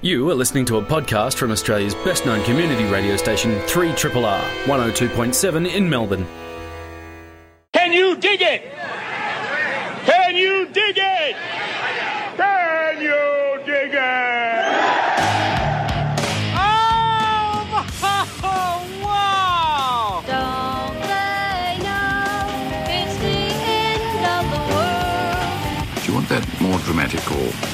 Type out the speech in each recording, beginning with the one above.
You are listening to a podcast from Australia's best known community radio station, 3RRR, 102.7 in Melbourne. Can you dig it? Can you dig it? Can you dig it? Oh, wow! Don't they know it's the end of the world? Do you want that more dramatic or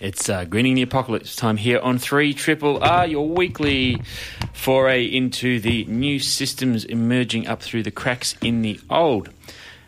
It's uh, Greening the Apocalypse time here on 3 Triple R, your weekly foray into the new systems emerging up through the cracks in the old.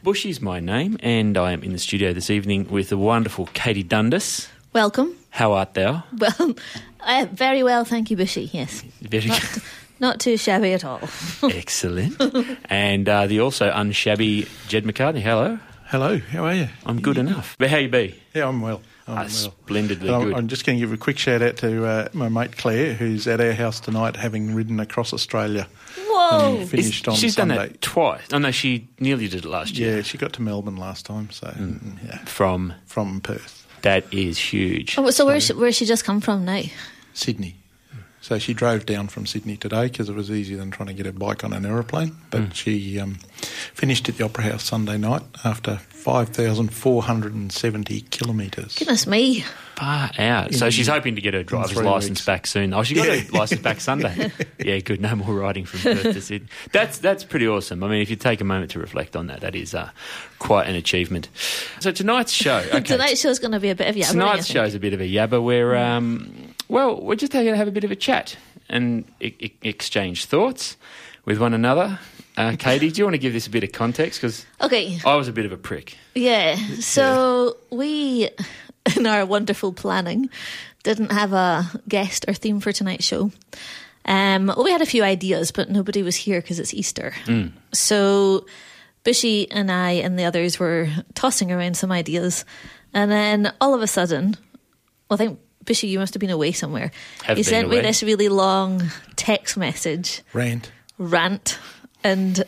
Bushy's my name, and I am in the studio this evening with the wonderful Katie Dundas. Welcome. How art thou? Well, uh, very well, thank you, Bushy. Yes, Very not, not too shabby at all. excellent. and uh, the also unshabby Jed McCartney. Hello. Hello, how are you? I'm good enough. But how you be? Yeah, I'm well. I'm well. splendidly And I'm, good. I'm just going to give a quick shout out to uh, my mate Claire, who's at our house tonight, having ridden across Australia. Whoa! and finished on She's Sunday. done that twice. Oh no, she nearly did it last year. Yeah, she got to Melbourne last time, so Hmm. yeah, From from Perth, that is huge. Oh, so where's she, where's she just come from now? Sydney. So she drove down from Sydney today because it was easier than trying to get her bike on an aeroplane. But Hmm. she um, finished at the Opera House Sunday night after 5,470 kilometres. Goodness me! Far out. So she's hoping to get her driver's license weeks. back soon. Oh, she got Yeah. her license back Sunday. yeah, good. No more riding from Perth to Sydney. That's that's pretty awesome. I mean, if you take a moment to reflect on that, that is uh, quite an achievement. So tonight's show. Okay. Tonight's is going to be a bit of yabbering. I Tonight's show is a bit of a yabba. Where um, well, we're just going to have a bit of a chat and e- e- exchange thoughts with one another. Uh, Katie, do you want to give this a bit of context? Because Okay, I was a bit of a prick. yeah. So we, in our wonderful planning, didn't have a guest or theme for tonight's show. Um, well, we had a few ideas, but nobody was here because it's Easter. So Bushy and I and the others were tossing around some ideas, and then all of a sudden, well, I think Bushy, you must have been away somewhere. Have you been sent me this really long text message Rant. rant, and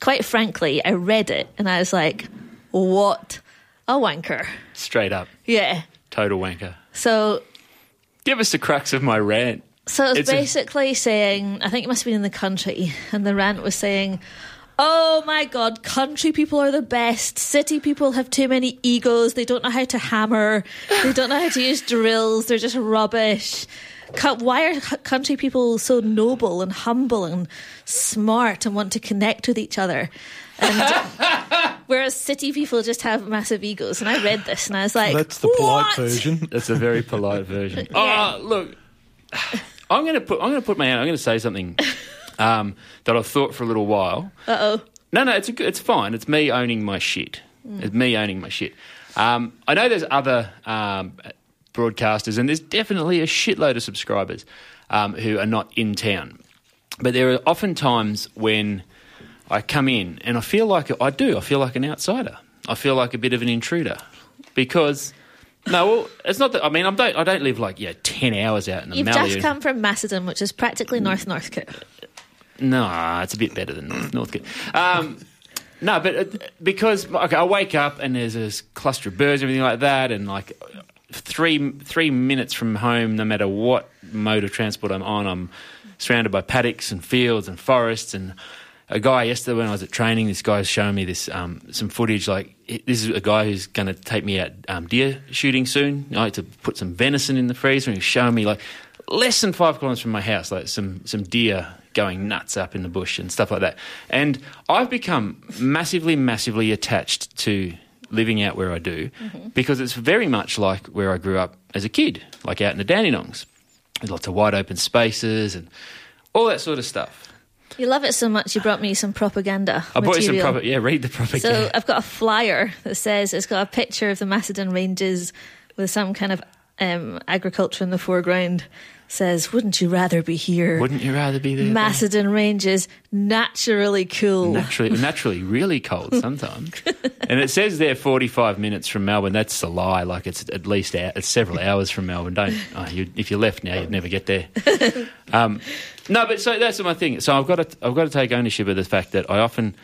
quite frankly, I read it and I was like, "What a wanker!" Straight up, Yeah. total wanker. So Give us the crux of my rant. So it's, It's a- basically saying, I think it must have been in the country, and the rant was saying, Oh my god, country people are the best. City people have too many egos. They don't know how to hammer. They don't know how to use drills. They're just rubbish. Why are country people so noble and humble and smart and want to connect with each other? And whereas city people just have massive egos. And I read this and I was like, That's the polite "What?" version. It's a very polite version. Yeah. Oh, look, I'm going to put I'm going to put my hand. I'm going to say something um, that I've thought for a little while. Uh oh. No, no, it's a, it's fine. It's me owning my shit. It's me owning my shit. Um, I know there's other um, broadcasters, and there's definitely a shitload of subscribers um, who are not in town. But there are often times when I come in and I feel like I do. I feel like an outsider. I feel like a bit of an intruder because. No, well, it's not that. I mean, I don't. I don't live like yeah, ten hours out in the You've mallee. just come from Macedon, which is practically North Northcote. No, it's a bit better than North. Um, no, but uh, because okay, I wake up and there's this cluster of birds, and everything like that, and like three three minutes from home, no matter what mode of transport I'm on, I'm surrounded by paddocks and fields and forests. And a guy yesterday when I was at training, this guy's showing me this um, some footage. Like this is a guy who's going to take me out um, deer shooting soon. I like to put some venison in the freezer, and he's showing me like less than five kilometres from my house, like some some deer going nuts up in the bush and stuff like that. And I've become massively, massively attached to living out where I do because it's very much like where I grew up as a kid, like out in the Dandenongs. There's lots of wide open spaces and all that sort of stuff. You love it so much, you brought me some propaganda. I bought you some proper, yeah, read the propaganda. So I've got a flyer that says it's got a picture of the Macedon Ranges with some kind of um, agriculture in the foreground, says, "Wouldn't you rather be here?" Wouldn't you rather be there? Macedon Ranges naturally cool. naturally, naturally, really cold sometimes. and it says there 45 minutes from Melbourne. That's a lie. Like it's at least it's several hours from Melbourne. Don't oh, you, if you left now, you'd never get there. Um, no, but so that's my thing. So I've got to I've got to take ownership of the fact that I often.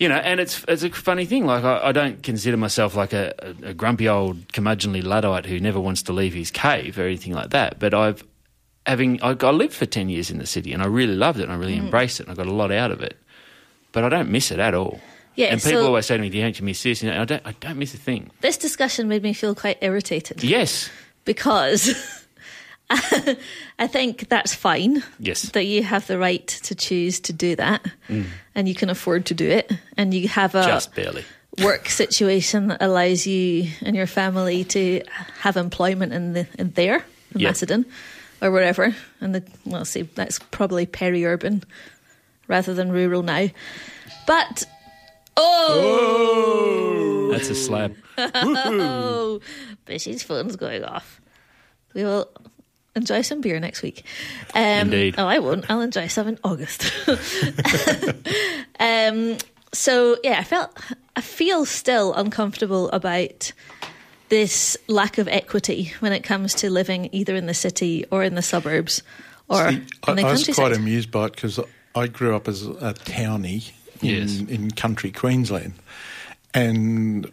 You know, and it's it's a funny thing. Like I, I don't consider myself like a, a, grumpy old curmudgeonly luddite who never wants to leave his cave or anything like that. But I've having I, I lived for ten years in the city and I really loved it and I really Mm. embraced it and I got a lot out of it. But I don't miss it at all. Yeah, and people so- always say to me, "Don't you miss this?" And I don't. I don't miss a thing. This discussion made me feel quite irritated Yes, because I think that's fine. Yes. That you have the right to choose to do that Mm. and you can afford to do it and you have a just barely. work situation that allows you and your family to have employment in the in there in Yep. Macedon or wherever and the well see that's probably peri-urban rather than rural now but oh, That's a slab. oh Bushy's phone's going off we will enjoy some beer next week um, Indeed. oh I won't I'll enjoy some in August um, so yeah, I felt I feel still uncomfortable about this lack of equity when it comes to living either in the city or in the suburbs or See, I, in the I was quite amused by it because I grew up as a townie in, Yes. in country Queensland. And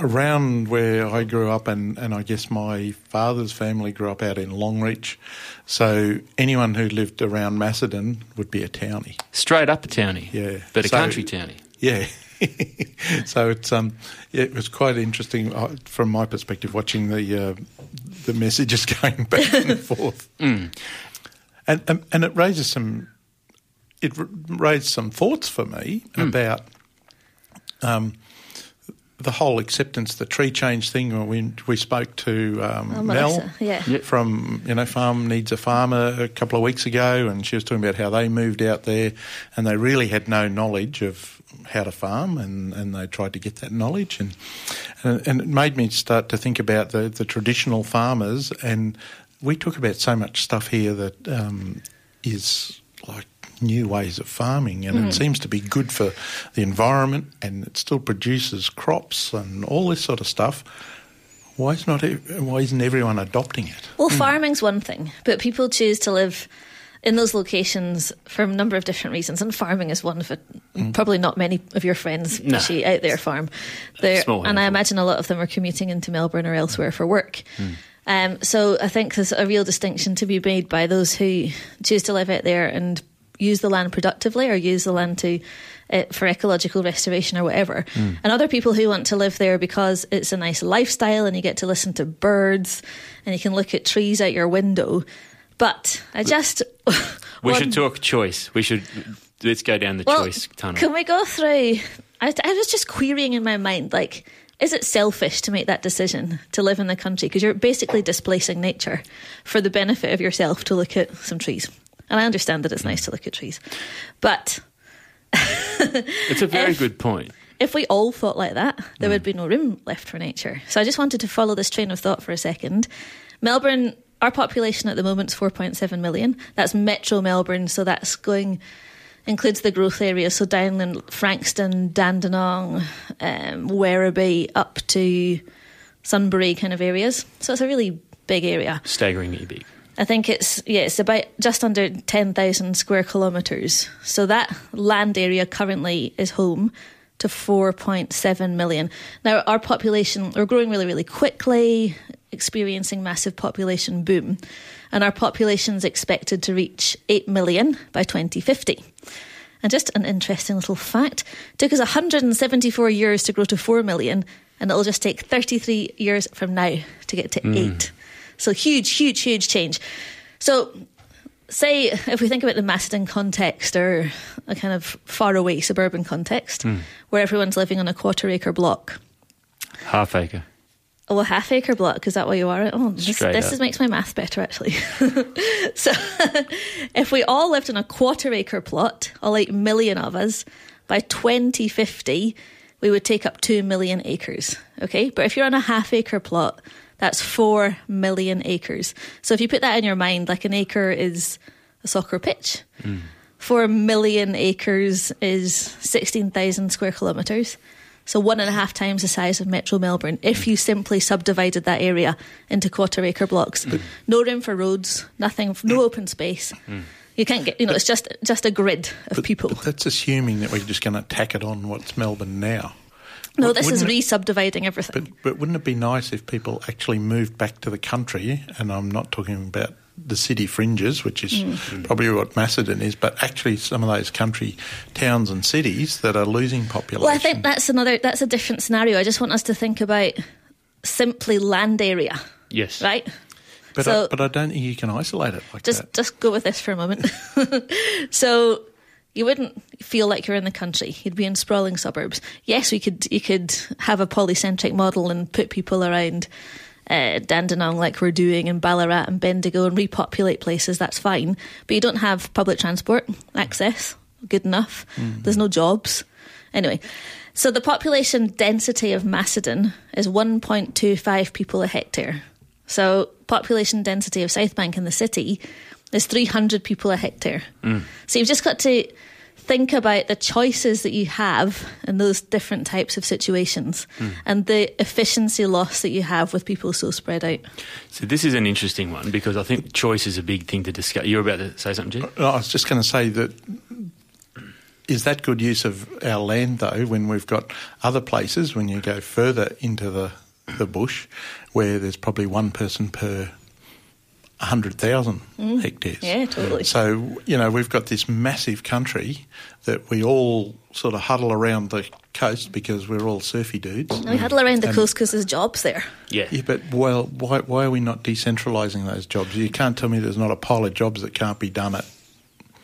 around where I grew up, and, and I guess my father's family grew up out in Longreach. So anyone who lived around Macedon would be a townie. Straight up a townie. Yeah. but a So- country townie. Yeah. so it's um, it was quite interesting uh, from my perspective watching the uh, the messages going back and forth, Mm. and, and and it raises some it r- raised some thoughts for me Mm. about um, the whole acceptance, the tree change thing. When we, we spoke to um, Oh, Mel yeah. from you know Farm Needs a Farmer a couple of weeks ago, and she was talking about how they moved out there, and they really had no knowledge of how to farm, and, and they tried to get that knowledge, and, and and it made me start to think about the the traditional farmers, and we talk about so much stuff here that um, is like new ways of farming, and Mm. it seems to be good for the environment, and it still produces crops and all this sort of stuff. Why is not why isn't everyone adopting it? Well, farming's one thing, but people choose to live in those locations for a number of different reasons, and farming is one of it. Probably not many of your friends No. Bushy, out there farm. They're- and I imagine a lot of them are commuting into Melbourne or elsewhere for work. Um, so I think there's a real distinction to be made by those who choose to live out there and use the land productively or use the land to uh, for ecological restoration or whatever. And other people who want to live there because it's a nice lifestyle and you get to listen to birds and you can look at trees out your window. But I just We should talk choice. We should let's go down the well, choice tunnel. Can we go through? I, I was just querying in my mind, like, is it selfish to make that decision to live in the country? Because you're basically displacing nature for the benefit of yourself to look at some trees. And I understand that it's nice to look at trees. But it's a very if- good point. if we all thought like that, there would be no room left for nature. So I just wanted to follow this train of thought for a second. Melbourne, our population at the moment is 4.7 million. That's Metro Melbourne, so that's going includes the growth areas, so Downland, Frankston, Dandenong, um, Werribee, up to Sunbury kind of areas. So it's a really big area. Staggeringly big. I think it's yeah, it's about just under ten thousand square kilometres. So that land area currently is home to four point seven million. Now our population we're growing really, really quickly, experiencing massive population boom. And our population is expected to reach eight million by twenty fifty. And just an interesting little fact, it took us 174 years to grow to 4 million, and it'll just take 33 years from now to get to hmm. 8. So huge, huge, huge change. So, say if we think about the Macedon context or a kind of far away suburban context hmm. where everyone's living on a quarter acre block. Half acre. Oh, a half acre block, is that what you are? Oh, this, this is, makes my math better actually. so, if we all lived on a quarter acre plot, all 8 million of us, by 2050, we would take up 2 million acres. Okay, but if you're on a half acre plot, That's 4 million acres. So if you put that in your mind, like an acre is a soccer pitch. Mm. 4 million acres is 16,000 square kilometres. So one and a half times the size of Metro Melbourne if you simply subdivided that area into quarter acre blocks. Hmm. No room for roads, nothing, no hmm. open space. Hmm. You can't get, you know, it's just just a grid of But, people. but that's assuming that we're just going to tack it on what's Melbourne now. No, this is wouldn't it- re subdividing everything. But, but wouldn't it be nice if people actually moved back to the country? And I'm not talking about the city fringes, which is Mm. probably what Macedon is, but actually some of those country towns and cities that are losing population. Well, I think that's another that's a different scenario. I just want us to think about simply land area, Yes. right? but, so- I, but I don't think you can isolate it like Just that. just go with this for a moment. so you wouldn't feel like you're in the country. You'd be in sprawling suburbs. Yes, we could you could have a polycentric model and put people around uh, Dandenong like we're doing in Ballarat and Bendigo and repopulate places. That's fine, but you don't have public transport access. Good enough. There's no jobs. Anyway, so the population density of Macedon is 1.25 people a hectare. So population density of South Bank in the city is 300 people a hectare. So you've just got to think about the choices that you have in those different types of situations and the efficiency loss that you have with people so spread out. So this is an interesting one because I think choice is a big thing to discuss. You're about to say something, Jim? Uh, I was just going to say that is that good use of our land though when we've got other places when you go further into the the bush where there's probably one person per 100,000 hectares. Yeah, totally. So, you know, we've got this massive country that we all sort of huddle around the coast because we're all surfy dudes. And we huddle around the And- coast because there's jobs there. Yeah. Yeah, but well, why, why are we not decentralising those jobs? You can't tell me there's not a pile of jobs that can't be done at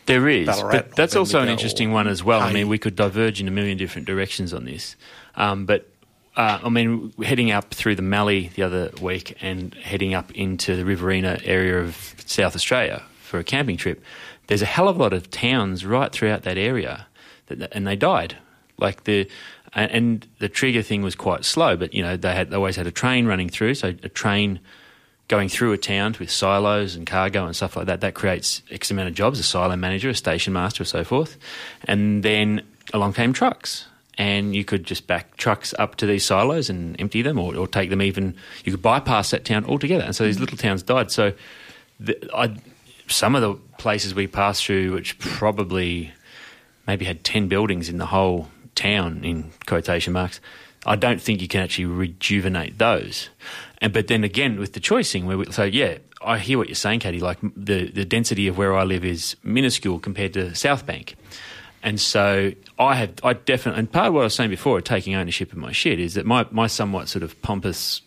There is, Ballarat but that's also an interesting one as well. I mean, we could diverge in a million different directions on this, um, but uh, I mean, heading up through the Mallee the other week and heading up into the Riverina area of South Australia for a camping trip, there's a hell of a lot of towns right throughout that area, that, and they died. Like the and, the trigger thing was quite slow, but you know they had they always had a train running through, so a train going through a town with silos and cargo and stuff like that, that creates X amount of jobs, a silo manager, a station master, and so forth. And then along came trucks. And you could just back trucks up to these silos and empty them or, or take them even, you could bypass that town altogether. And so these mm. little towns died. So the, I, some of the places we passed through, which probably maybe had 10 buildings in the whole town, in quotation marks, I don't think you can actually rejuvenate those. And but then again with the choicing, where we, so yeah, I hear what you're saying, Katie. Like the the density of where I live is minuscule compared to South Bank, and so I have I definitely and part of what I was saying before, taking ownership of my shit, is that my my somewhat sort of pompous.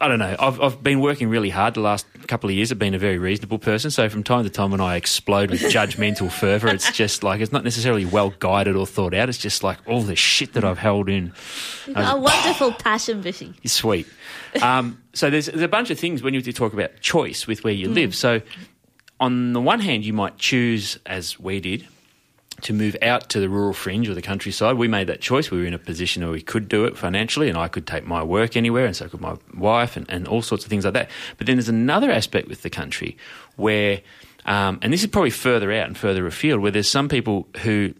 I don't know. I've, I've been working really hard the last couple of years. I've been a very reasonable person. So from time to time, when I explode with judgmental fervour, it's just like it's not necessarily well guided or thought out. It's just like all the shit that I've held in. You've I was got a wonderful passion, Bushy. sweet. Um, so there's, there's a bunch of things when you talk about choice with where you live. So on the one hand, you might choose, as we did, to move out to the rural fringe or the countryside. We made that choice. We were in a position where we could do it financially, and I could take my work anywhere, and so could my wife, and, and all sorts of things like that. But then there's another aspect with the country where, um, and this is probably further out and further afield, where there's some people who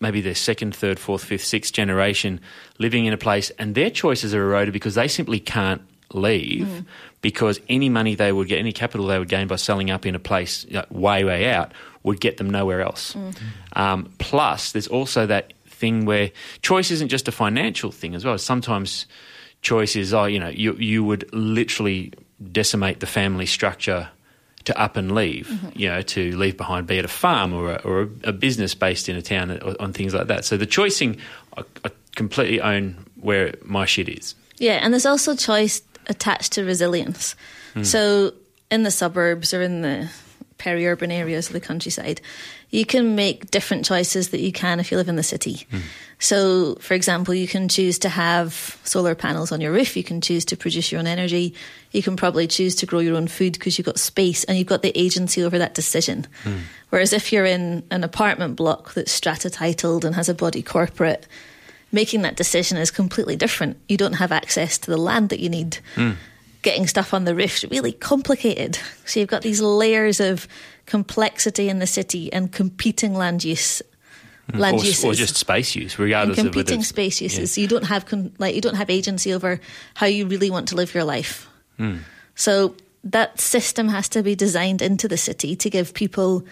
maybe they're second, third, fourth, fifth, sixth generation living in a place, and their choices are eroded because they simply can't leave because any money they would get, any capital they would gain by selling up in a place know, way, way out would get them nowhere else. Um, plus, there's also that thing where choice isn't just a financial thing as well. Sometimes choice is, oh, you know, you, you would literally decimate the family structure to up and leave, you know, to leave behind, be it a farm or a, or a, business based in a town or, on things like that. So the choicing, I, I completely own where my shit is. Yeah, and there's also choice attached to resilience. So in the suburbs or in the peri-urban areas of the countryside, you can make different choices that you can if you live in the city. Hmm. So, for example, you can choose to have solar panels on your roof. You can choose to produce your own energy. You can probably choose to grow your own food because you've got space and you've got the agency over that decision. Hmm. Whereas if you're in an apartment block that's strata titled and has a body corporate, making that decision is completely different. You don't have access to the land that you need. Hmm. Getting stuff on the roofs really complicated. So you've got these layers of complexity in the city and competing land use. Land or, uses or just space use, and regardless of competing space uses. yeah. You don't have like you don't have agency over how you really want to live your life. Hmm. So that system has to be designed into the city to give people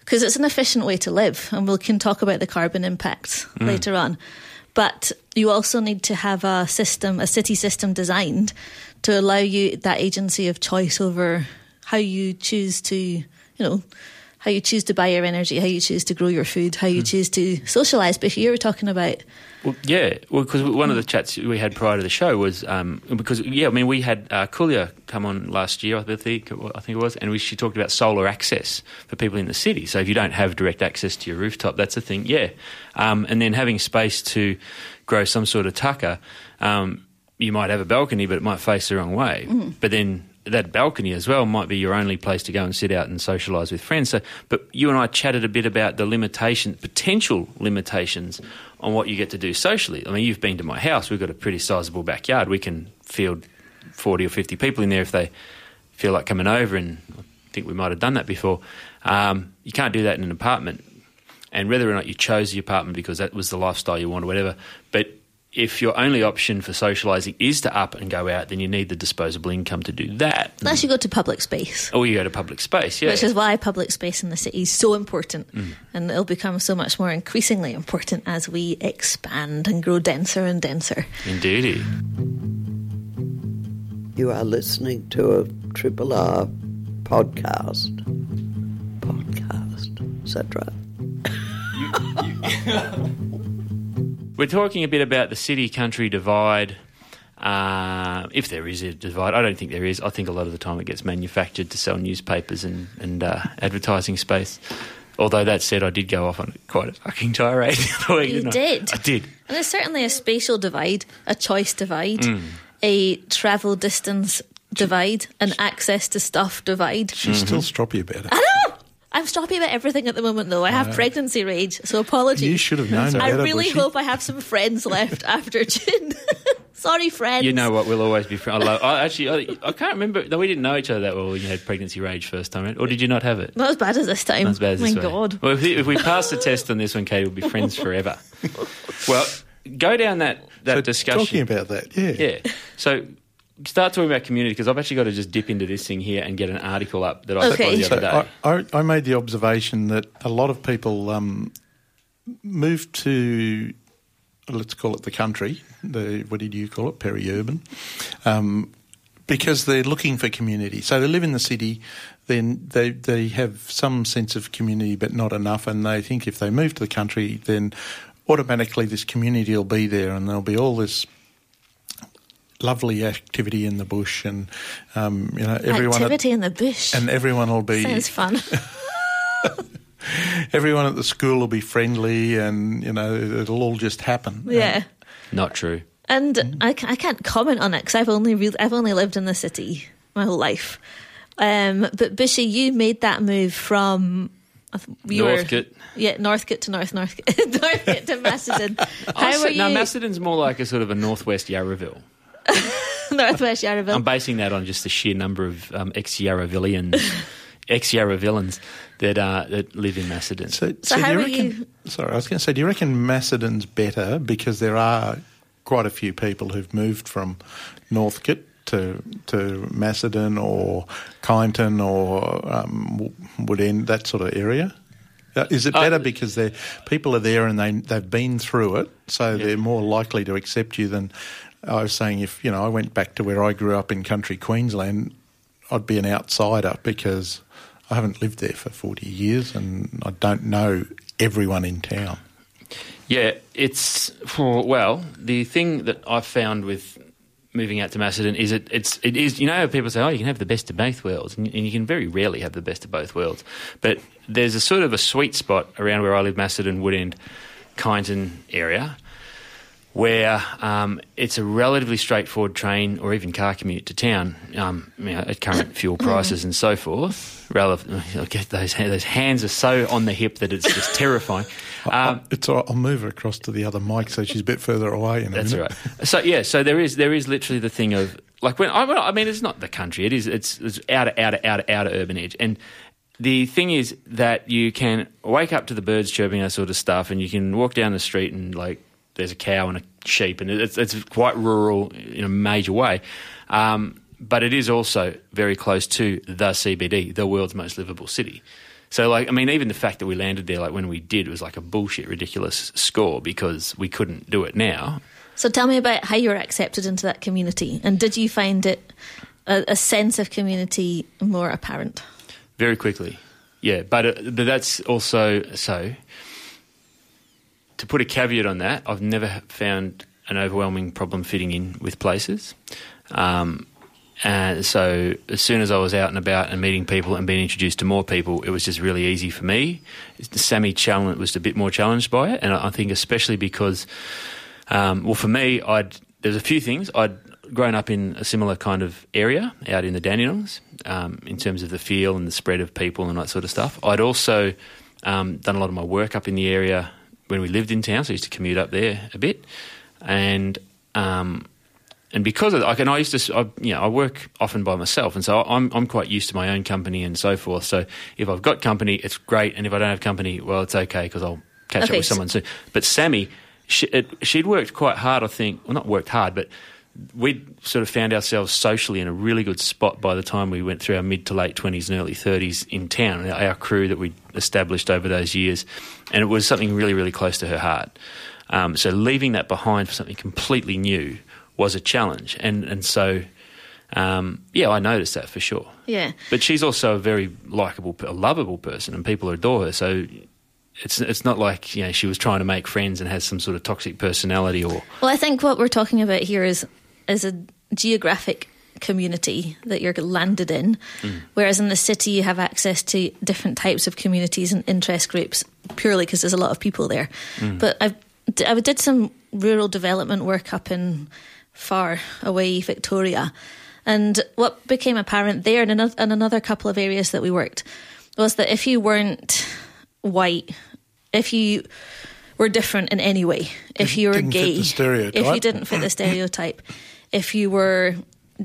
because it's an efficient way to live, and we can talk about the carbon impacts Mm. later on. But you also need to have a system, a city system designed to allow you that agency of choice over how you choose to, you know, how you choose to buy your energy, how you choose to grow your food, how you Mm. choose to socialize. But you were talking about Well, yeah, well, because one of the chats we had prior to the show was um, because yeah, I mean we had uh, Kulia come on last year, I think I think it was, and we, she talked about solar access for people in the city. So if you don't have direct access to your rooftop, that's a thing, yeah. Um, and then having space to grow some sort of tucker, um, you might have a balcony, but it might face the wrong way. Mm. But then that balcony as well might be your only place to go and sit out and socialise with friends. So, but you and I chatted a bit about the limitation, potential limitations on what you get to do socially. I mean, you've been to my house. We've got a pretty sizable backyard. We can field forty or fifty people in there if they feel like coming over, and I think we might have done that before. Um, you can't do that in an apartment, and whether or not you chose the apartment because that was the lifestyle you wanted, whatever, but if your only option for socialising is to up and go out, then you need the disposable income to do that. unless you go to public space. Or you go to public space, yeah. Which is why public space in the city is so important. Mm. And it'll become so much more increasingly important as we expand and grow denser and denser. Indeedy. You are listening to a Triple R podcast. Podcast. etc. that right? We're talking a bit about the city country divide. Uh, if there is a divide, I don't think there is. I think a lot of the time it gets manufactured to sell newspapers and, and uh, advertising space. Although that said, I did go off on quite a fucking tirade. the week, You didn't I? did. I did. And there's certainly a spatial divide, a choice divide, Mm. a travel distance divide, an access to stuff divide. She's still stroppy about it. I know! I'm stopping about everything at the moment, though. I have Uh, pregnancy rage, so apologies. You should have known I about really Bushy. hope I have some friends left after June. Sorry, friends. You know what? We'll always be friends. I, love- I actually, I, I can't remember. No, we didn't know each other that well when you had pregnancy rage first time, right? or did you not have it? Not as bad as this time. Not as bad as My this way. God. Well, if we, if we pass the test on this one, Katie, we'll be friends forever. well, go down that that discussion. Talking about that, yeah. Yeah. So start talking about community because I've actually got to just dip into this thing here and get an article up that I saw the other day. I, I, I made the observation that a lot of people um, move to, let's call it the country. The what did you call it? Peri-urban, um, because they're looking for community. So they live in the city, then they they have some sense of community, but not enough, and they think if they move to the country, then automatically this community will be there, and there'll be all this lovely activity in the bush, and um, you know everyone. at- Activity in the bush. and everyone will be Sounds fun. everyone at the school will be friendly and you know it'll all just happen yeah. Not true. And. I, I can't comment on it because I've only re- I've only lived in the city my whole life. Um, but Bushy, you made that move from I th- were- Northcote. yeah, Northcote to North Northcote, Northcote to Macedon. I How were said- No, you? Macedon's more like a sort of a northwest Yarraville. Northwest Yarraville. I'm basing that on just the sheer number of um, ex-Yarravillians, ex-Yarravillans that uh, that live in Macedon. so, So do how you reckon, you- sorry i was going to say do you reckon macedon's better because there are quite a few people who've moved from northcote to to Macedon or Kyneton or um, Woodend, that sort of area? Uh, Is it better because they people are there and they they've been through it, so they're more likely to accept you than I was saying. If you know, I went back to where I grew up in country Queensland, I'd be an outsider because I haven't lived there for forty years and I don't know everyone in town. Yeah, it's well. The thing that I've found with moving out to Macedon is it it's it is you know people say oh you can have the best of both worlds and, and you can very rarely have the best of both worlds, but there's a sort of a sweet spot around where I live, Macedon, Woodend, Kyneton area. Where um, it's a relatively straightforward train or even car commute to town um, you know, at current fuel prices and so forth. Relative, I get those those hands are so on the hip that it's just terrifying. Um, it's all right, I'll move her across to the other mic so she's a bit further away. In That's minute. right. So yeah, so there is there is literally the thing of like when I, I mean, it's not the country. It is. It's, it's outer, outer, outer, outer urban edge. And the thing is that you can wake up to the birds chirping, that sort of stuff, and you can walk down the street and like there's a cow and a sheep, and it's it's quite rural in a major way. Um, but it is also very close to the CBD, the world's most livable city. So, like, I mean, even the fact that we landed there, like when we did, was like a bullshit, ridiculous score because we couldn't do it now. So tell me about how you were accepted into that community, and did you find it a, a sense of community more apparent? very quickly. Yeah, but uh, but that's also so. To put a caveat on that, I've never found an overwhelming problem fitting in with places. Um, and so as soon as I was out and about and meeting people and being introduced to more people, it was just really easy for me. Sammy challenge was a bit more challenged by it, and I think especially because, um, well, for me, I'd there's a few things I'd grown up in a similar kind of area out in the Dandenongs um, in terms of the feel and the spread of people and that sort of stuff. I'd also um, done a lot of my work up in the area when we lived in town, so I used to commute up there a bit, and um, and because of that, like, and I used to, I, you know, I work often by myself, and so I'm I'm quite used to my own company and so forth. So if I've got company, it's great, and if I don't have company, well, it's okay because I'll catch Okay, up with someone soon. But Sammy, she, it, she'd worked quite hard, I think. Well, not worked hard, but we'd sort of found ourselves socially in a really good spot by the time we went through our mid to late 20s and early 30s in town, our crew that we'd established over those years. And it was something really, really close to her heart. Um, so leaving that behind for something completely new was a challenge. And, and so, um, yeah, I noticed that for sure. Yeah. But she's also a very likable, a lovable person, and people adore her. So it's it's not like you know she was trying to make friends and has some sort of toxic personality or Well, I think what we're talking about here is is a geographic community that you're landed in, whereas in the city you have access to different types of communities and interest groups purely because there's a lot of people there. But I I did some rural development work up in far away Victoria, and what became apparent there and another, in another couple of areas that we worked was that if you weren't white, if you were different in any way, if you were gay, if you didn't fit the stereotype, if you were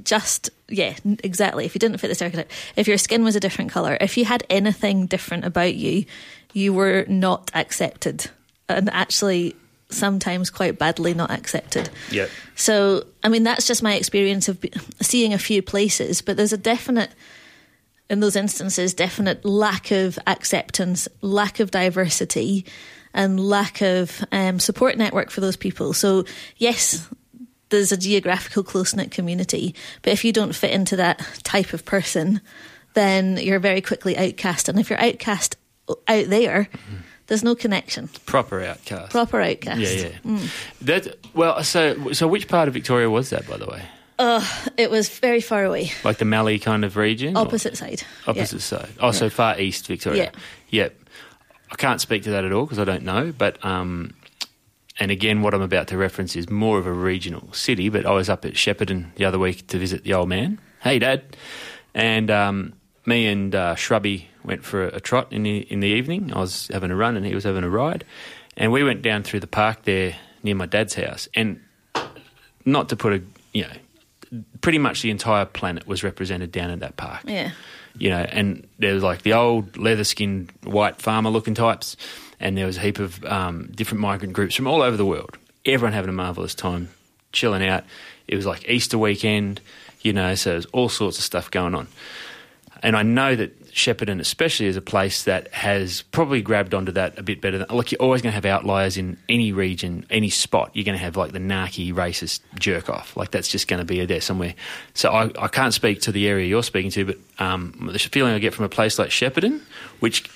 just yeah, exactly. If you didn't fit the stereotype, if your skin was a different color, if you had anything different about you, you were not accepted, and actually sometimes quite badly not accepted. yeah. So, I mean, that's just my experience of seeing a few places, but there's a definite, in those instances, definite lack of acceptance, lack of diversity, and lack of um, support network for those people. So, yes, there's a geographical close knit community, but if you don't fit into that type of person, then you're very quickly outcast. And if you're outcast out there, there's no connection. proper outcast. Proper outcast. Yeah, yeah. That well, so so which part of Victoria was that, by the way? It was very far away. Like the Mallee kind of region, or- Opposite side. opposite side. Oh, so far east Victoria. Yeah. Yep. I can't speak to that at all because I don't know. But um, and again, what I'm about to reference is more of a regional city. But I was up at Shepparton the other week to visit the old man. Hey, Dad. And um, me and uh, Shrubby went for a, trot in the in the evening. I was having a run and he was having a ride, and we went down through the park there near my dad's house. And not to put a you know, pretty much the entire planet was represented down at that park Yeah. you know, and there was like the old leather skinned white farmer looking types, and there was a heap of um, different migrant groups from all over the world. Everyone having a marvelous time, chilling out. It was like Easter weekend, you know, so there's all sorts of stuff going on. And I know that Shepparton, especially, is a place that has probably grabbed onto that a bit better. Than, like, you're always going to have outliers in any region, any spot. You're going to have like the narky racist jerk off. Like, that's just going to be there somewhere. So I, I can't speak to the area you're speaking to, but um, the feeling I get from a place like Shepparton, which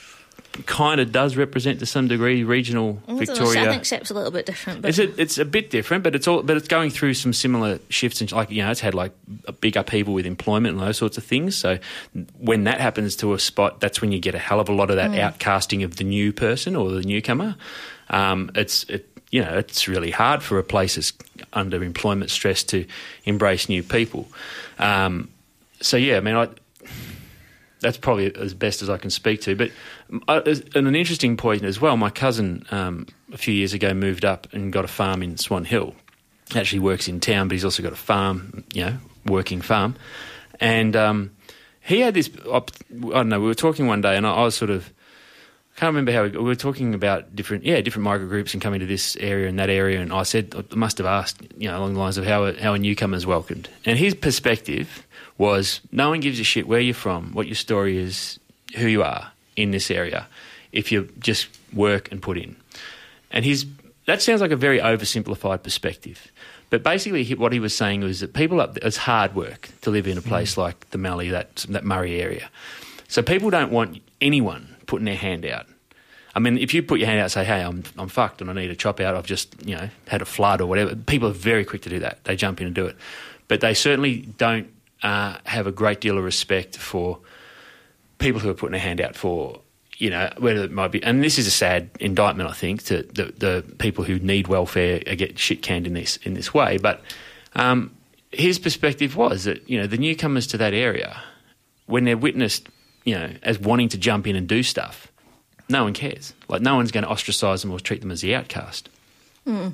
kind of does represent to some degree regional I know, Victoria. I think Shep's a little bit different, but It's a, it's a bit different, but it's all but it's going through some similar shifts and like you know it's had like a big upheaval with employment and those sorts of things. So when that happens to a spot, that's when you get a hell of a lot of that outcasting of the new person or the newcomer. Um, it's it, you know it's really hard for a place that's under employment stress to embrace new people. Um, so yeah, I mean I that's probably as best as I can speak to. But uh, and an interesting point as well. My cousin um, a few years ago moved up and got a farm in Swan Hill. Actually works in town, but he's also got a farm. You know, working farm, and um, he had this. I don't know. We were talking one day, and I, I was sort of. I can't remember how we, we were talking about different, yeah, different migrant groups and coming to this area and that area. And I said, I must have asked, you know, along the lines of how how a newcomer's welcomed. And his perspective was, no one gives a shit where you're from, what your story is, who you are in this area, if you just work and put in. And his that sounds like a very oversimplified perspective. But basically, what he was saying was that people up there, it's hard work to live in a place mm. like the Mallee, that that Murray area. So people don't want anyone putting their hand out. I mean, if you put your hand out and say, "Hey, I'm I'm fucked and I need a chop out," I've just you know had a flood or whatever. People are very quick to do that. They jump in and do it, but they certainly don't uh, have a great deal of respect for people who are putting their hand out for you know whether it might be. And this is a sad indictment, I think, to the the people who need welfare get shit canned in this in this way. But um, his perspective was that you know the newcomers to that area, when they're witnessed, you know, as wanting to jump in and do stuff, no one cares. Like no one's going to ostracize them or treat them as the outcast. Mm.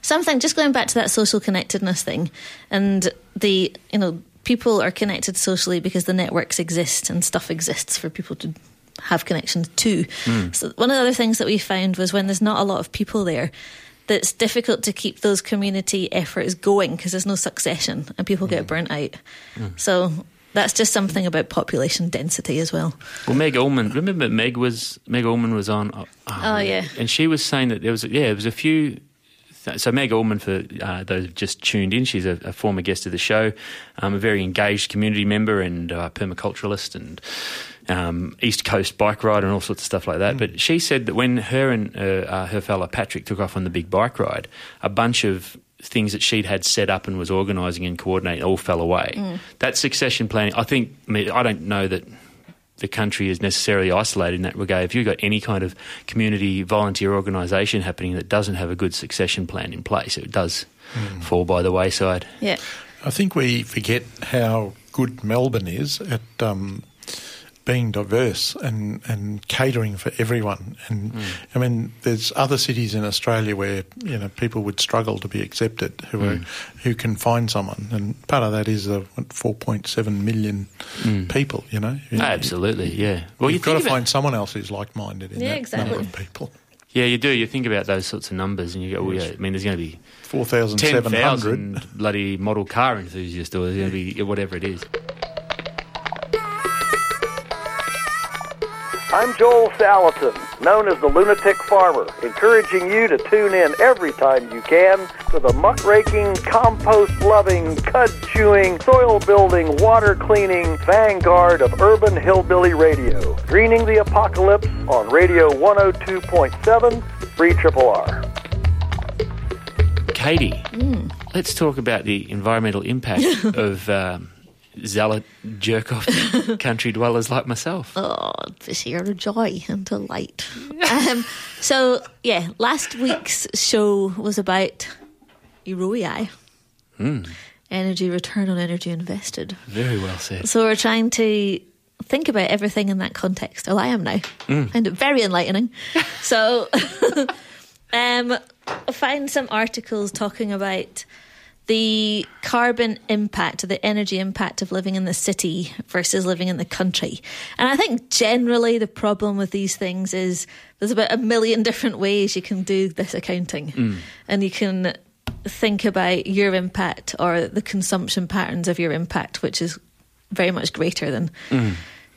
Something just going back to that social connectedness thing, and the you know people are connected socially because the networks exist and stuff exists for people to have connections to. Mm. So one of the other things that we found was when there's not a lot of people there. That's difficult to keep those community efforts going because there's no succession and people get burnt out. Mm. So that's just something about population density as well. Well, Meg Ulman, remember Meg was Meg Ulman was on. Oh, Oh, yeah. and she was saying that there was yeah, there was a few. So Meg Ulman, for uh, those who've just tuned in, she's a, a former guest of the show, um, a very engaged community member and uh, permaculturalist and um, East Coast bike rider and all sorts of stuff like that. But she said that when her and uh, uh, her fellow Patrick took off on the big bike ride, a bunch of things that she'd had set up and was organising and coordinating all fell away. Mm. That succession planning, I think, I, mean, I don't know that the country is necessarily isolated in that regard. If you've got any kind of community volunteer organisation happening that doesn't have a good succession plan in place, it does Mm. fall by the wayside. Yeah. I think we forget how good Melbourne is at um, being diverse and, and catering for everyone. And I mean, there's other cities in Australia where you know people would struggle to be accepted who are Mm. who can find someone, and part of that is the 4.7 million Mm. people. You know, You- Absolutely, yeah. Well, you you've got to find someone else who's like-minded in Yeah, that exactly. number of people. Yeah, you do. You think about those sorts of numbers, and you go, well, yeah, I mean, there's going to be 4,700. bloody model car enthusiasts, or there's going to be whatever it is. I'm Joel Salatin, known as the Lunatic Farmer, encouraging you to tune in every time you can to the muckraking, compost loving, cud chewing, soil building, water cleaning vanguard of urban hillbilly radio. Greening the Apocalypse on Radio 102.7 Free Triple R. Katie, let's talk about the environmental impact of um, zealot jerk off country dwellers like myself. Oh, this here a joy and delight. um, so yeah, last week's show was about ROI, Hmm, energy return on energy invested. very well said. So we're trying to think about everything in that context. Oh, I am now. Mm. Find it very enlightening. so, um, I find some articles talking about the carbon impact, the energy impact of living in the city versus living in the country. And I think generally the problem with these things is there's about a million different ways you can do this accounting. Mm. And you can think about your impact or the consumption patterns of your impact, which is very much greater than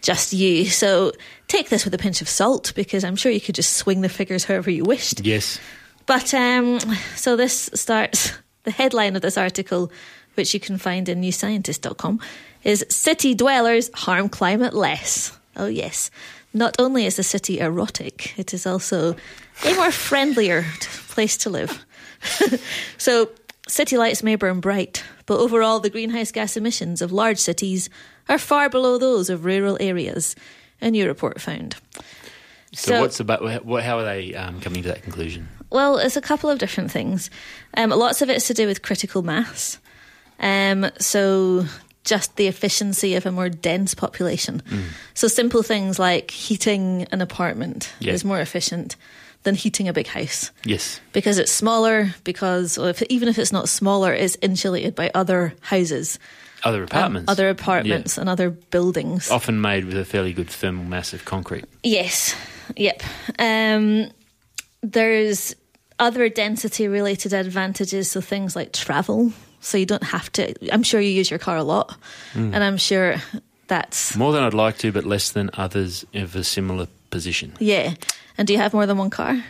just you. So take this with a pinch of salt because I'm sure you could just swing the figures however you wished. Yes. But um, so this starts the headline of this article, which you can find in newscientist.com, is City Dwellers Harm Climate Less. Oh, yes. Not only is the city erotic, it is also a more friendlier place to live. so, city lights may burn bright, but overall, the greenhouse gas emissions of large cities are far below those of rural areas, a new report found. So, what's about? What, how are they um, coming to that conclusion? Well, it's a couple of different things. Um, lots of it's to do with critical mass. Um, so just the efficiency of a more dense population. Mm. So simple things like heating an apartment Yeah. is more efficient than heating a big house Yes. because it's smaller. Because if, even if it's not smaller, it's insulated by other houses. Other apartments. other apartments and other buildings. Often made with a fairly good thermal mass of concrete. Yes. Yep. Um, there's other density related advantages, so things like travel. So you don't have to. I'm sure you use your car a lot, Mm. and I'm sure that's More than I'd like to, but less than others of a similar position. yeah. And do you have more than one car?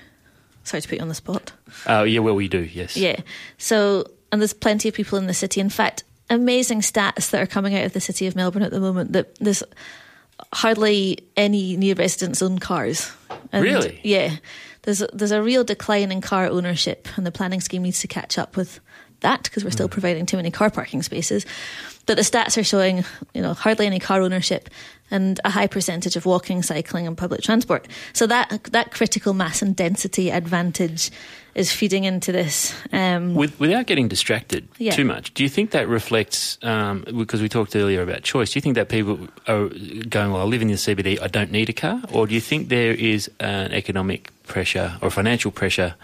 Sorry to put you on the spot. Oh, yeah, well, we do, yes. Yeah. So, and there's plenty of people in the city. In fact, amazing stats that are coming out of the city of Melbourne at the moment that there's hardly any new residents own cars. Really? Yeah. There's a, there's a real decline in car ownership, and the planning scheme needs to catch up with that because we're still mm. providing too many car parking spaces. But the stats are showing, you know, hardly any car ownership and a high percentage of walking, cycling, and public transport. So that that critical mass and density advantage is feeding into this. Um, With, without getting distracted Yeah. too much, do you think that reflects, um, because we talked earlier about choice, do you think that people are going, well, I live in the CBD, I don't need a car? Or do you think there is an economic pressure or financial pressure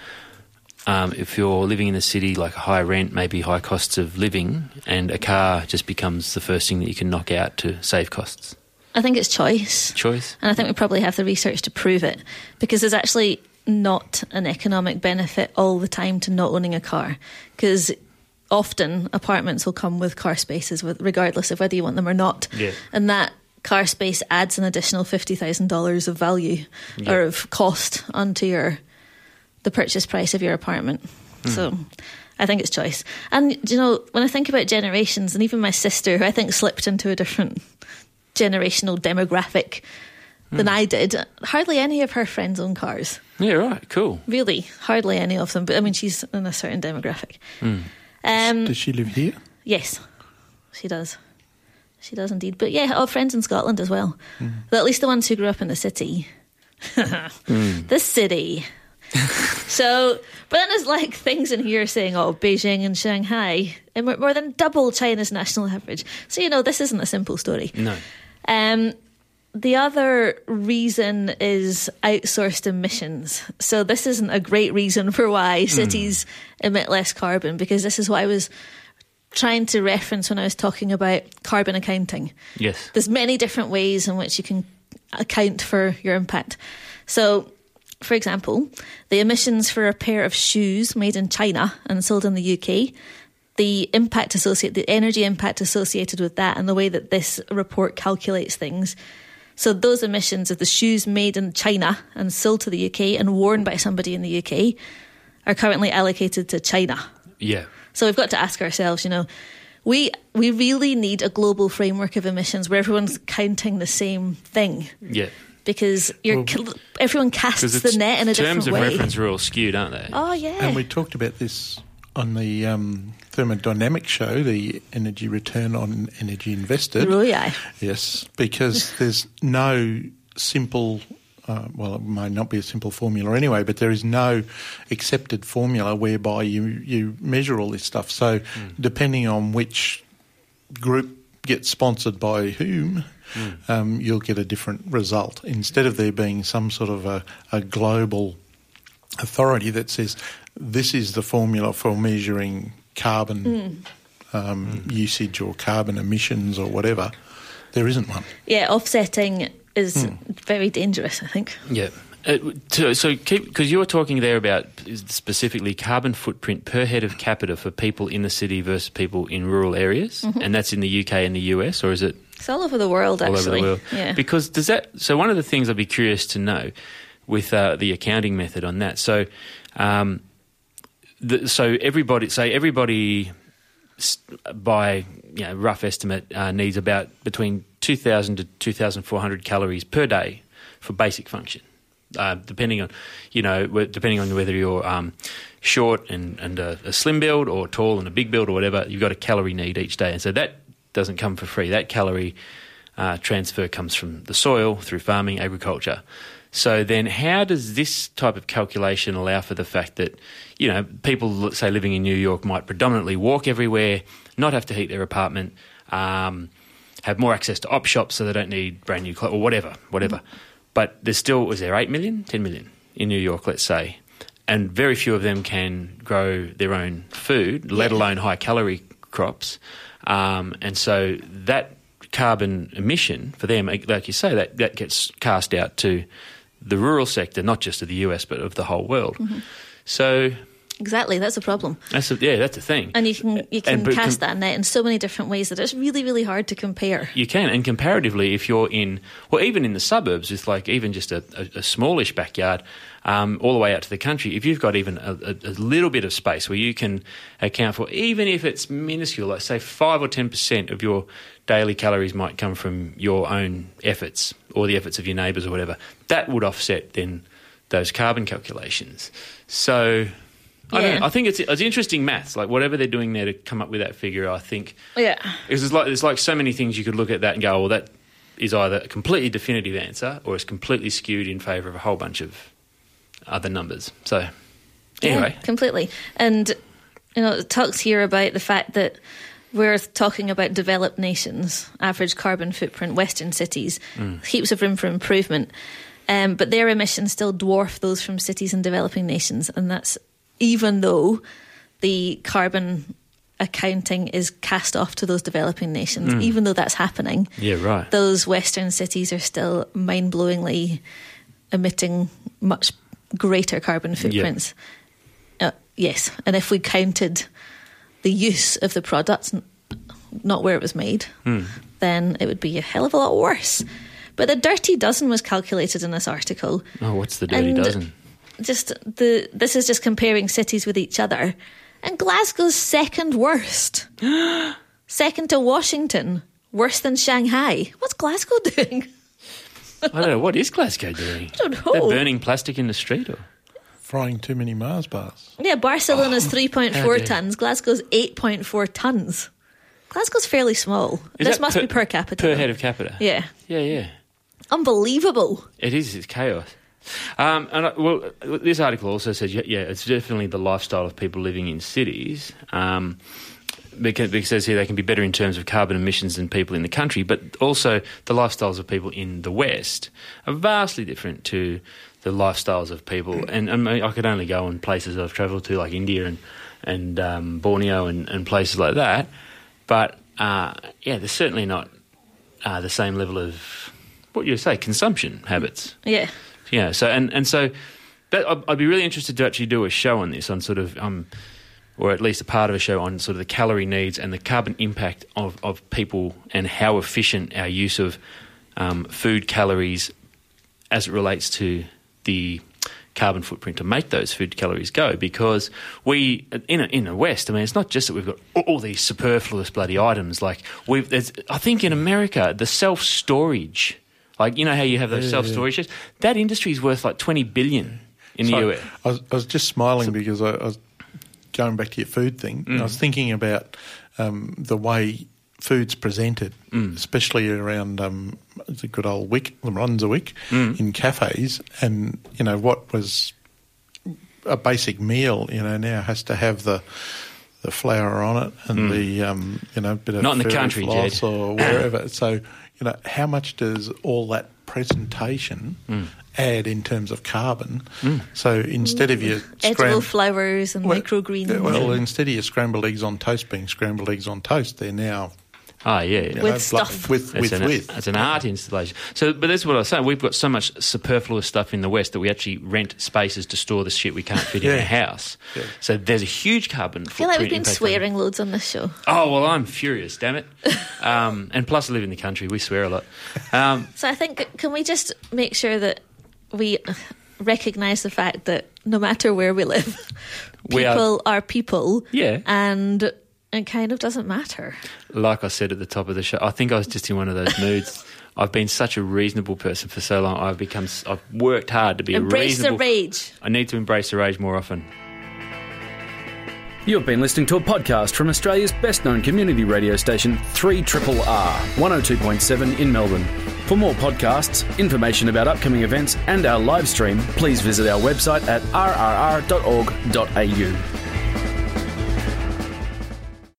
um, if you're living in a city like a high rent, maybe high costs of living, and a car just becomes the first thing that you can knock out to save costs? I think it's choice. Choice? And I think we probably have the research to prove it because there's actually not an economic benefit all the time to not owning a car because often apartments will come with car spaces regardless of whether you want them or not. Yeah. And that car space adds an additional $50,000 of value Yeah. or of cost onto your the purchase price of your apartment. Hmm. So I think it's choice. And you know, when I think about generations and even my sister who I think slipped into a different generational demographic Than I did, hardly any of her friends own cars. Yeah, right, cool. Really, hardly any of them. But I mean, she's in a certain demographic. Mm. Um, Does she live here? yes, she does. She does indeed. But yeah, our friends in Scotland as well. But at least the ones who grew up in the city. The city. so, but then there's like things in here saying, oh, Beijing and Shanghai, and we're more than double China's national average. So, you know, this isn't a simple story. No. Um, the other reason is outsourced emissions. So this isn't a great reason for why hmm. cities emit less carbon because this is what I was trying to reference when I was talking about carbon accounting. Yes. There's many different ways in which you can account for your impact. So, for example, the emissions for a pair of shoes made in China and sold in the UK, the impact associated, the energy impact associated with that, and the way that this report calculates things. So, those emissions of the shoes made in China and sold to the UK and worn by somebody in the UK are currently allocated to China. Yeah. So we've got to ask ourselves, you know, we we really need a global framework of emissions where everyone's counting the same thing Yeah. because you're Well, everyone casts the net in a different way. terms different of reference are all skewed, aren't they? Oh yeah. And we talked about this on the um, thermodynamic show, the energy return on energy invested. Yeah. Yes, because there's no simple. Uh, well, it might not be a simple formula anyway, but there is no accepted formula whereby you, you measure all this stuff. So, depending on which group gets sponsored by whom, um, you'll get a different result. Instead of there being some sort of a, a global authority that says this is the formula for measuring carbon um, usage or carbon emissions or whatever, there isn't one. yeah, offsetting is Hmm. very dangerous. I think. Yeah. Uh, to, so, because you were talking there about specifically carbon footprint per head of capita for people in the city versus people in rural areas, Mhm. and that's in the UK and the US, or is it It's all over the world, all actually. over the world? Yeah. Because does that? So, one of the things I'd be curious to know with uh, the accounting method on that. So, um, the, so everybody, say everybody by you know rough estimate uh, needs about between 2000 to 2400 calories per day for basic function. Uh, depending on you know depending on whether you're um, short and, and a, a slim build or tall and a big build or whatever you've got a calorie need each day. And so that doesn't come for free. That calorie uh, transfer comes from the soil through farming agriculture so then how does this type of calculation allow for the fact that you know people say living in New York might predominantly walk everywhere not have to heat their apartment um, have more access to op shops so they don't need brand new clothes or whatever whatever. But there's still was there 8 million? 10 million in New York let's say. And very few of them can grow their own food let alone high calorie crops. Um, and so that carbon emission for them, like you say, that, that gets cast out to the rural sector, not just of the US, but of the whole world. Mm-hmm. So Exactly, that's a problem. that's a, yeah, that's a thing. And you can you can And- cast com- that net in so many different ways that it's really really hard to compare. You can, and comparatively, if you're in, well, even in the suburbs, with like even just a, a, a smallish backyard, um, all the way out to the country, if you've got even a, a, a little bit of space where you can account for, even if it's minuscule, like say five or ten percent of your daily calories might come from your own efforts or the efforts of your neighbours or whatever, that would offset then those carbon calculations. So. I, don't Yeah. know, I think it's, it's interesting maths. Like whatever they're doing there to come up with that figure, I think Yeah. because there's like there's like so many things you could look at that and go, well, that is either a completely definitive answer or it's completely skewed in favour of a whole bunch of other numbers. So anyway, Yeah, completely. And you know, it talks here about the fact that we're talking about developed nations, average carbon footprint, Western cities, Mm. heaps of room for improvement. Um, but their emissions still dwarf those from cities in developing nations, and that's even though the carbon accounting is cast off to those developing nations. Mm. Even though that's happening, yeah, right. those Western cities are still mind blowingly emitting much greater carbon footprints. Uh, yes, and if we counted the use of the product, not where it was made, Hmm. then it would be a hell of a lot worse. But the dirty dozen was calculated in this article. Oh, what's the dirty And dozen? Just the this is just comparing cities with each other, and Glasgow's second worst, second to Washington, worse than Shanghai. What's Glasgow doing? I don't know what is Glasgow doing. I don't know. They're burning plastic in the street, or Frying too many Mars bars. Yeah, Barcelona's Oh, 3.4 tons, Glasgow's 8.4 tons. Glasgow's fairly small. Is this must per- be per capita. per head of capita. Yeah. yeah, yeah. Unbelievable. It is. It's chaos. Um, and I, well, this article also says, yeah, yeah, it's definitely the lifestyle of people living in cities. Um, because, because it says here they can be better in terms of carbon emissions than people in the country, but also the lifestyles of people in the West are vastly different to the lifestyles of people. And, and I could only go on places I've travelled to, like India and and um, Borneo and, and places like that. But uh, yeah, there's certainly not uh, the same level of what you say consumption habits. Yeah. Yeah. So and and so, that, I'd, I'd be really interested to actually do a show on this, on sort of, um, or at least a part of a show on sort of the calorie needs and the carbon impact of of people and how efficient our use of um, food calories as it relates to the carbon footprint to make those food calories go because we in a, in the west I mean it's not just that we've got all these superfluous bloody items like we've there's I think in America the self storage like you know how you have those Yeah, self storage ships? That industry is worth like 20 billion in the US I was, I was just smiling because I, I was going back to your food thing. and I was thinking about um, the way food's presented, mm. especially around um, the good old wick, the Ronza mm. in cafes, and you know what was a basic meal, you know, now has to have the the flour on it and mm. the um, you know bit of Not in the fairy country, floss Jed. or wherever. so you know, how much does all that presentation add in terms of carbon? So instead of your Edible scram- flowers and well, microgreens. well, instead of your scrambled eggs on toast being scrambled eggs on toast, they're now Ah, yeah. you With know, blo- stuff. With It's with an, with. it's an art installation. So, but that's what I was saying. We've got so much superfluous stuff in the West that we actually rent spaces to store the shit we can't fit in Yeah. our house. So there's a huge carbon I feel like we've footprint been impact on- swearing loads on this show. Oh well, I'm furious. Damn it! Um, and plus, I live in the country. We swear a lot. Um, So I think, can we just make sure that we recognise the fact that no matter where we live, We are- people are, people. Yeah. And it kind of doesn't matter. like I said at the top of the show, I think I was just in one of those moods. I've been such a reasonable person for so long. I've become. I've worked hard to be a Embrace the rage. I need to embrace the rage more often. You've been listening to a podcast from Australia's best known community radio station, 3 Triple R, 102.7 in Melbourne. For more podcasts, information about upcoming events, and our live stream, please visit our website at rrr.org.au.